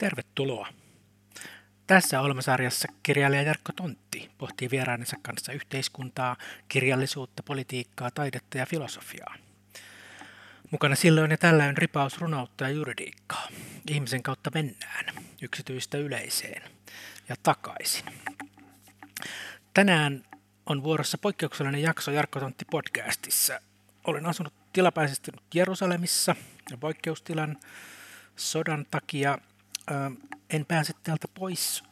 Tervetuloa. Tässä Olmasarjassa kirjailija Jarkko Tontti pohtii vieraanensa kanssa yhteiskuntaa, kirjallisuutta, politiikkaa, taidetta ja filosofiaa. Mukana silloin ja tällöin ripaus runoutta ja juridiikkaa. Ihmisen kautta mennään, yksityistä yleiseen ja takaisin. Tänään on vuorossa poikkeuksellinen jakso Jarkko Tontti podcastissa. Olen asunut tilapäisesti Jerusalemissa ja poikkeustilan sodan takia en pääse täältä pois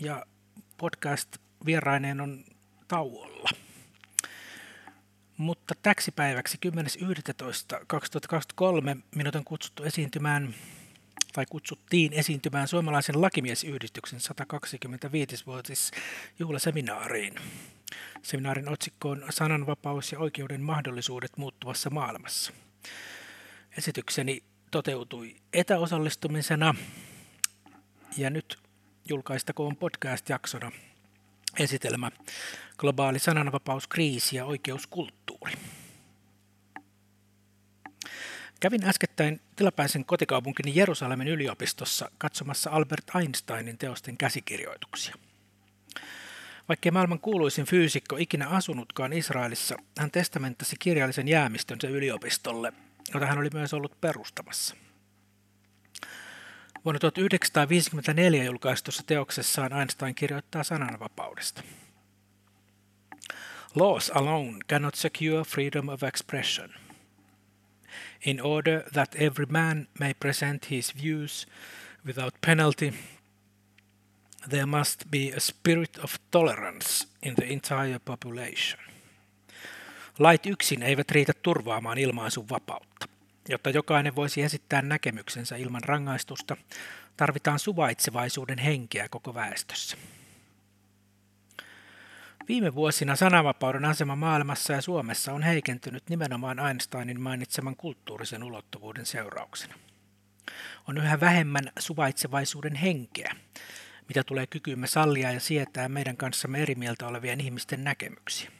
ja podcast vieraineen on tauolla. Mutta täksi päiväksi 10.11.2023 minut on kutsuttu esiintymään tai kutsuttiin esiintymään suomalaisen lakimiesyhdistyksen 125-vuotis juhlaseminaariin. Seminaarin otsikko on Sananvapaus ja oikeuden mahdollisuudet muuttuvassa maailmassa. Esitykseni toteutui etäosallistumisena ja nyt julkaistakoon podcast-jaksona esitelmä Globaali sananvapauskriisi ja oikeuskulttuuri. Kävin äskettäin tilapäisen kotikaupunkini Jerusalemin yliopistossa katsomassa Albert Einsteinin teosten käsikirjoituksia. Vaikkei maailman kuuluisin fyysikko ikinä asunutkaan Israelissa, hän testamenttasi kirjallisen jäämistönsä yliopistolle, jota hän oli myös ollut perustamassa. Vuonna 1954 julkaistussa teoksessaan Einstein kirjoittaa sananvapaudesta. Laws alone cannot secure freedom of expression. In order that every man may present his views without penalty, there must be a spirit of tolerance in the entire population. Lait yksin eivät riitä turvaamaan ilmaisun vapautta. Jotta jokainen voisi esittää näkemyksensä ilman rangaistusta, tarvitaan suvaitsevaisuuden henkeä koko väestössä. Viime vuosina sananvapauden asema maailmassa ja Suomessa on heikentynyt nimenomaan Einsteinin mainitseman kulttuurisen ulottuvuuden seurauksena. On yhä vähemmän suvaitsevaisuuden henkeä, mitä tulee kykyymme sallia ja sietää meidän kanssamme eri mieltä olevien ihmisten näkemyksiä.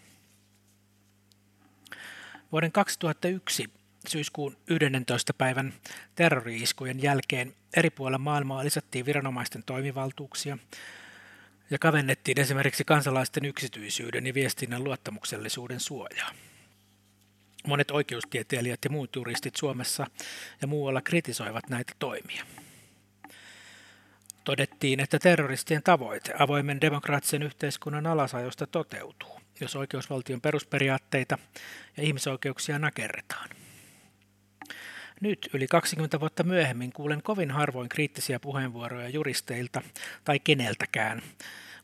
Vuoden 2001 syyskuun 11. päivän terrori-iskujen jälkeen eri puolilla maailmaa lisättiin viranomaisten toimivaltuuksia ja kavennettiin esimerkiksi kansalaisten yksityisyyden ja viestinnän luottamuksellisuuden suojaa. Monet oikeustieteilijät ja muut juristit Suomessa ja muualla kritisoivat näitä toimia. Todettiin, että terroristien tavoite avoimen demokraattisen yhteiskunnan alasajosta toteutuu, jos oikeusvaltion perusperiaatteita ja ihmisoikeuksia nakerretaan. Nyt, yli 20 vuotta myöhemmin, kuulen kovin harvoin kriittisiä puheenvuoroja juristeilta tai keneltäkään,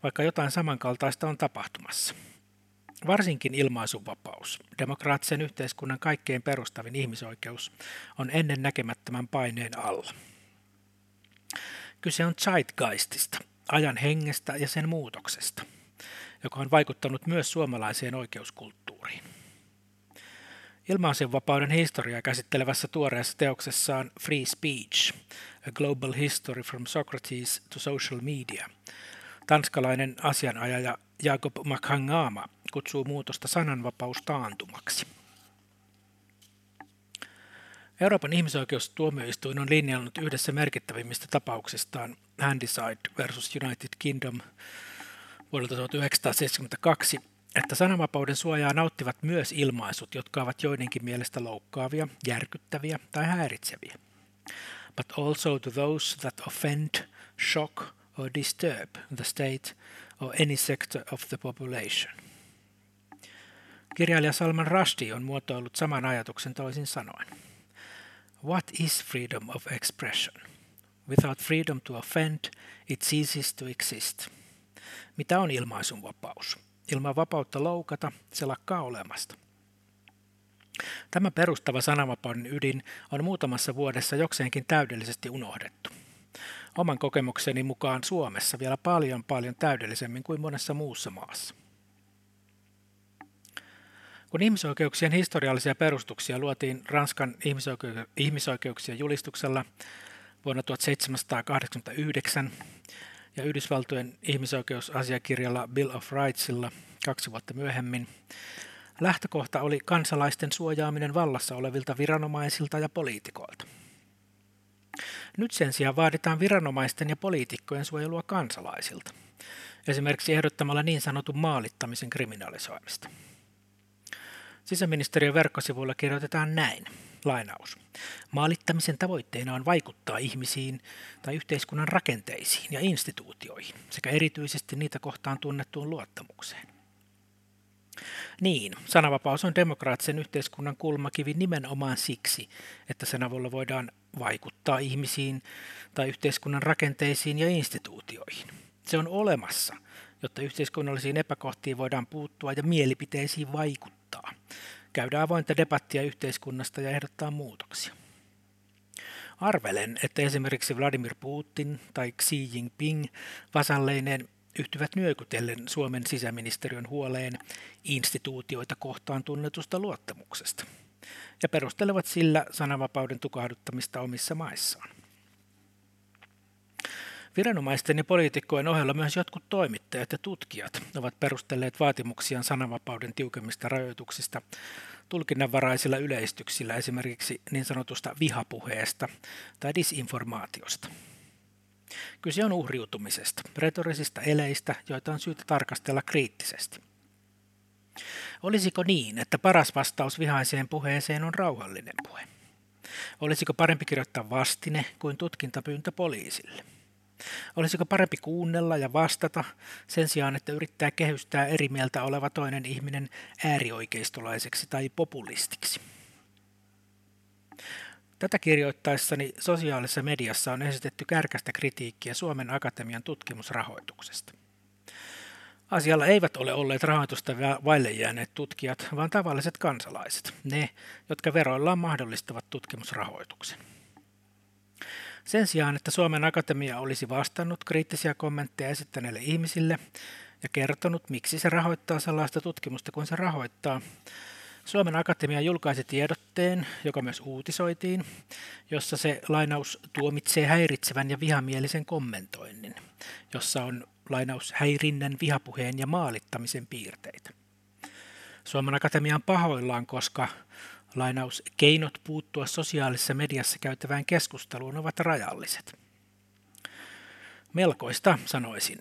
vaikka jotain samankaltaista on tapahtumassa. Varsinkin ilmaisuvapaus, demokraattisen yhteiskunnan kaikkein perustavin ihmisoikeus, on ennen näkemättömän paineen alla. Kyse on zeitgeistista, ajan hengestä ja sen muutoksesta, joka on vaikuttanut myös suomalaiseen oikeuskulttuuriin. Ilmaisenvapauden historiaa käsittelevässä tuoreessa teoksessaan Free Speech, A Global History from Socrates to Social Media, tanskalainen asianajaja Jakob Makhangama kutsuu muutosta sananvapaustaantumaksi. Euroopan ihmisoikeustuomioistuin on linjannut yhdessä merkittävimmistä tapauksistaan Handyside versus United Kingdom vuodelta 1972, että sananvapauden suojaa nauttivat myös ilmaisut, jotka ovat joidenkin mielestä loukkaavia, järkyttäviä tai häiritseviä. But also to those that offend, shock or disturb the state or any sector of the population. Kirjailija Salman Rushdie on muotoillut saman ajatuksen toisin sanoen. What is freedom of expression? Without freedom to offend, it ceases to exist. Mitä on ilmaisunvapaus? Ilman vapautta loukata se lakkaa olemasta. Tämä perustava sananvapauden ydin on muutamassa vuodessa jokseenkin täydellisesti unohdettu. Oman kokemukseni mukaan Suomessa vielä paljon paljon täydellisemmin kuin monessa muussa maassa. Kun ihmisoikeuksien historiallisia perustuksia luotiin Ranskan ihmisoikeuksien julistuksella vuonna 1789, ja Yhdysvaltojen ihmisoikeusasiakirjalla Bill of Rightsilla kaksi vuotta myöhemmin. Lähtökohta oli kansalaisten suojaaminen vallassa olevilta viranomaisilta ja poliitikoilta. Nyt sen sijaan vaaditaan viranomaisten ja poliitikkojen suojelua kansalaisilta, esimerkiksi ehdottamalla niin sanotun maalittamisen kriminalisoimista. Sisäministeriön verkkosivuilla kirjoitetaan näin, lainaus. Maalittamisen tavoitteena on vaikuttaa ihmisiin tai yhteiskunnan rakenteisiin ja instituutioihin sekä erityisesti niitä kohtaan tunnettuun luottamukseen. Niin, sananvapaus on demokraattisen yhteiskunnan kulmakivi nimenomaan siksi, että sen avulla voidaan vaikuttaa ihmisiin tai yhteiskunnan rakenteisiin ja instituutioihin. Se on olemassa, jotta yhteiskunnallisiin epäkohtiin voidaan puuttua ja mielipiteisiin vaikuttaa. Käydään avointa debattia yhteiskunnasta ja ehdottaa muutoksia. Arvelen, että esimerkiksi Vladimir Putin tai Xi Jinping vasalleineen yhtyvät nyökytellen Suomen sisäministeriön huoleen instituutioita kohtaan tunnetusta luottamuksesta ja perustelevat sillä sananvapauden tukahduttamista omissa maissaan. Viranomaisten ja poliitikkojen ohella myös jotkut toimittajat ja tutkijat ovat perustelleet vaatimuksiaan sananvapauden tiukemmista rajoituksista tulkinnanvaraisilla yleistyksillä esimerkiksi niin sanotusta vihapuheesta tai disinformaatiosta. Kyse on uhriutumisesta, retorisista eleistä, joita on syytä tarkastella kriittisesti. Olisiko niin, että paras vastaus vihaiseen puheeseen on rauhallinen puhe? Olisiko parempi kirjoittaa vastine kuin tutkintapyyntö poliisille? Olisiko parempi kuunnella ja vastata sen sijaan, että yrittää kehystää eri mieltä oleva toinen ihminen äärioikeistolaiseksi tai populistiksi? Tätä kirjoittaessani sosiaalisessa mediassa on esitetty kärkästä kritiikkiä Suomen Akatemian tutkimusrahoituksesta. Asialla eivät ole olleet rahoitusta vaille jääneet tutkijat, vaan tavalliset kansalaiset, ne, jotka veroillaan mahdollistavat tutkimusrahoituksen. Sen sijaan, että Suomen Akatemia olisi vastannut kriittisiä kommentteja esittäneille ihmisille ja kertonut, miksi se rahoittaa sellaista tutkimusta kuin se rahoittaa, Suomen Akatemia julkaisi tiedotteen, joka myös uutisoitiin, jossa se lainaus tuomitsee häiritsevän ja vihamielisen kommentoinnin, jossa on lainaus häirinnän, vihapuheen ja maalittamisen piirteitä. Suomen Akatemia on pahoillaan, koska lainaus keinot puuttua sosiaalisessa mediassa käytävään keskusteluun ovat rajalliset. Melkoista, sanoisin.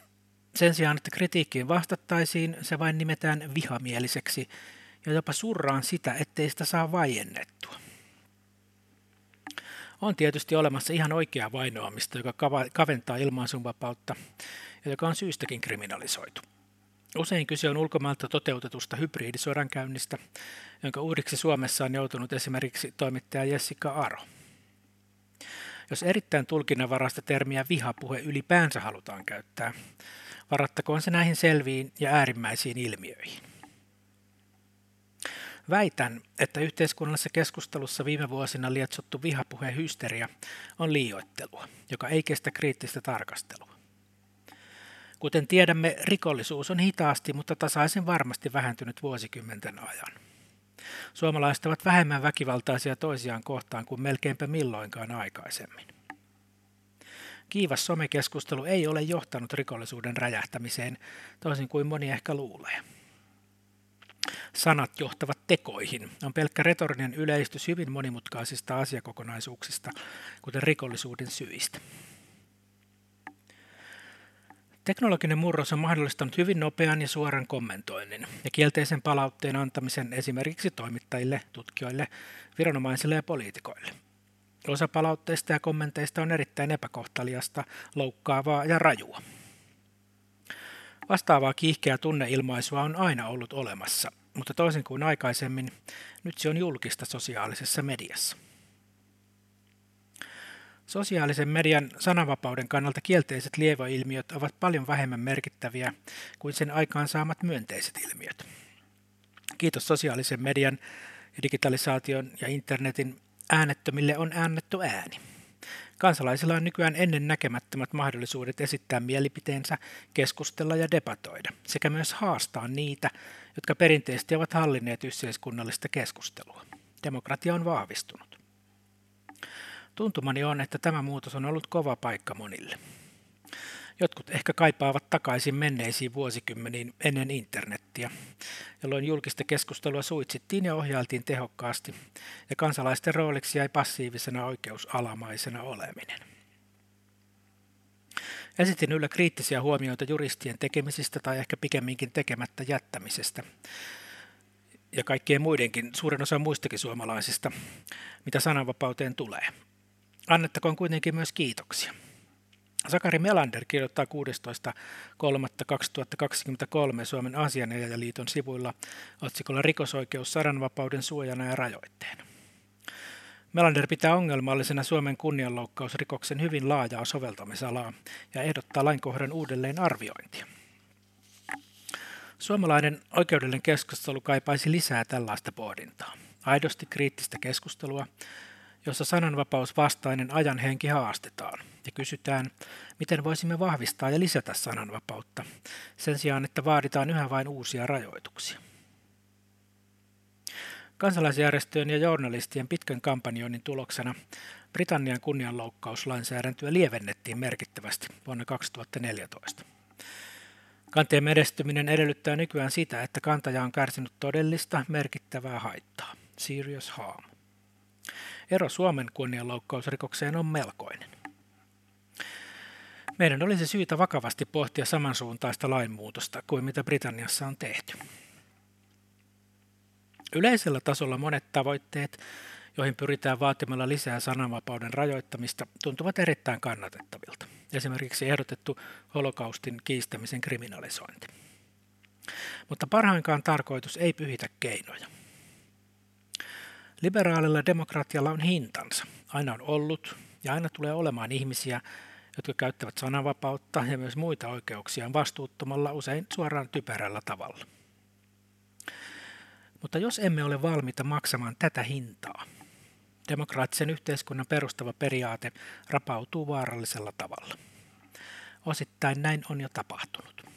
Sen sijaan, että kritiikkiin vastattaisiin, se vain nimetään vihamieliseksi ja jopa surraan sitä, ettei sitä saa vaiennettua. On tietysti olemassa ihan oikea vainoamista, joka kaventaa ilmaisunvapautta ja joka on syystäkin kriminalisoitu. Usein kyse on ulkomailta toteutetusta hybridisodankäynnistä, jonka uudiksi Suomessa on joutunut esimerkiksi toimittaja Jessica Aro. Jos erittäin tulkinnanvarasta termiä vihapuhe ylipäänsä halutaan käyttää, varattakoon se näihin selviin ja äärimmäisiin ilmiöihin. Väitän, että yhteiskunnallisessa keskustelussa viime vuosina lietsottu vihapuheen hysteria on liioittelua, joka ei kestä kriittistä tarkastelua. Kuten tiedämme, rikollisuus on hitaasti, mutta tasaisen varmasti vähentynyt vuosikymmenten ajan. Suomalaiset ovat vähemmän väkivaltaisia toisiaan kohtaan kuin melkeinpä milloinkaan aikaisemmin. Kiivas somekeskustelu ei ole johtanut rikollisuuden räjähtämiseen, toisin kuin moni ehkä luulee sanat johtavat tekoihin, on pelkkä retorinen yleistys hyvin monimutkaisista asiakokonaisuuksista, kuten rikollisuuden syistä. Teknologinen murros on mahdollistanut hyvin nopean ja suoran kommentoinnin ja kielteisen palautteen antamisen esimerkiksi toimittajille, tutkijoille, viranomaisille ja poliitikoille. Osa palautteista ja kommenteista on erittäin epäkohtaliasta, loukkaavaa ja rajua. Vastaavaa kiihkeää tunneilmaisua on aina ollut olemassa, mutta toisin kuin aikaisemmin, nyt se on julkista sosiaalisessa mediassa. Sosiaalisen median sananvapauden kannalta kielteiset lieveilmiöt ovat paljon vähemmän merkittäviä kuin sen aikaan saamat myönteiset ilmiöt. Kiitos sosiaalisen median, digitalisaation ja internetin äänettömille on äännetty ääni. Kansalaisilla on nykyään ennen näkemättömät mahdollisuudet esittää mielipiteensä, keskustella ja debatoida, sekä myös haastaa niitä, jotka perinteisesti ovat hallinneet yhteiskunnallista keskustelua. Demokratia on vahvistunut. Tuntumani on, että tämä muutos on ollut kova paikka monille. Jotkut ehkä kaipaavat takaisin menneisiin vuosikymmeniin ennen internettiä, jolloin julkista keskustelua suitsittiin ja ohjailtiin tehokkaasti, ja kansalaisten rooliksi jäi passiivisena oikeusalamaisena oleminen. Esitin yllä kriittisiä huomioita juristien tekemisistä tai ehkä pikemminkin tekemättä jättämisestä, ja kaikkien muidenkin, suurin osa muistakin suomalaisista, mitä sananvapauteen tulee. Annettakoon kuitenkin myös kiitoksia. Sakari Melander kirjoittaa 16.3.2023 Suomen Asianajajaliiton sivuilla otsikolla Rikosoikeus sadanvapauden suojana ja rajoitteena. Melander pitää ongelmallisena Suomen kunnianloukkausrikoksen hyvin laajaa soveltamisalaa ja ehdottaa lainkohdan uudelleen arviointia. Suomalainen oikeudellinen keskustelu kaipaisi lisää tällaista pohdintaa. Aidosti kriittistä keskustelua, jossa sananvapausvastainen ajan henki haastetaan ja kysytään, miten voisimme vahvistaa ja lisätä sananvapautta, sen sijaan, että vaaditaan yhä vain uusia rajoituksia. Kansalaisjärjestöjen ja journalistien pitkän kampanjoinnin tuloksena Britannian kunnianloukkauslainsäädäntöä lievennettiin merkittävästi vuonna 2014. Kanteen menestyminen edellyttää nykyään sitä, että kantaja on kärsinyt todellista merkittävää haittaa, serious harm. Ero Suomen kunnianloukkausrikokseen on melkoinen. Meidän olisi syytä vakavasti pohtia samansuuntaista lainmuutosta kuin mitä Britanniassa on tehty. Yleisellä tasolla monet tavoitteet, joihin pyritään vaatimalla lisää sananvapauden rajoittamista, tuntuvat erittäin kannatettavilta. Esimerkiksi ehdotettu holokaustin kiistämisen kriminalisointi. Mutta parhainkaan tarkoitus ei pyhitä keinoja. Liberaalilla demokratialla on hintansa. Aina on ollut ja aina tulee olemaan ihmisiä, jotka käyttävät sananvapautta ja myös muita oikeuksiaan vastuuttomalla, usein suoraan typerällä tavalla. Mutta jos emme ole valmiita maksamaan tätä hintaa, demokraattisen yhteiskunnan perustava periaate rapautuu vaarallisella tavalla. Osittain näin on jo tapahtunut.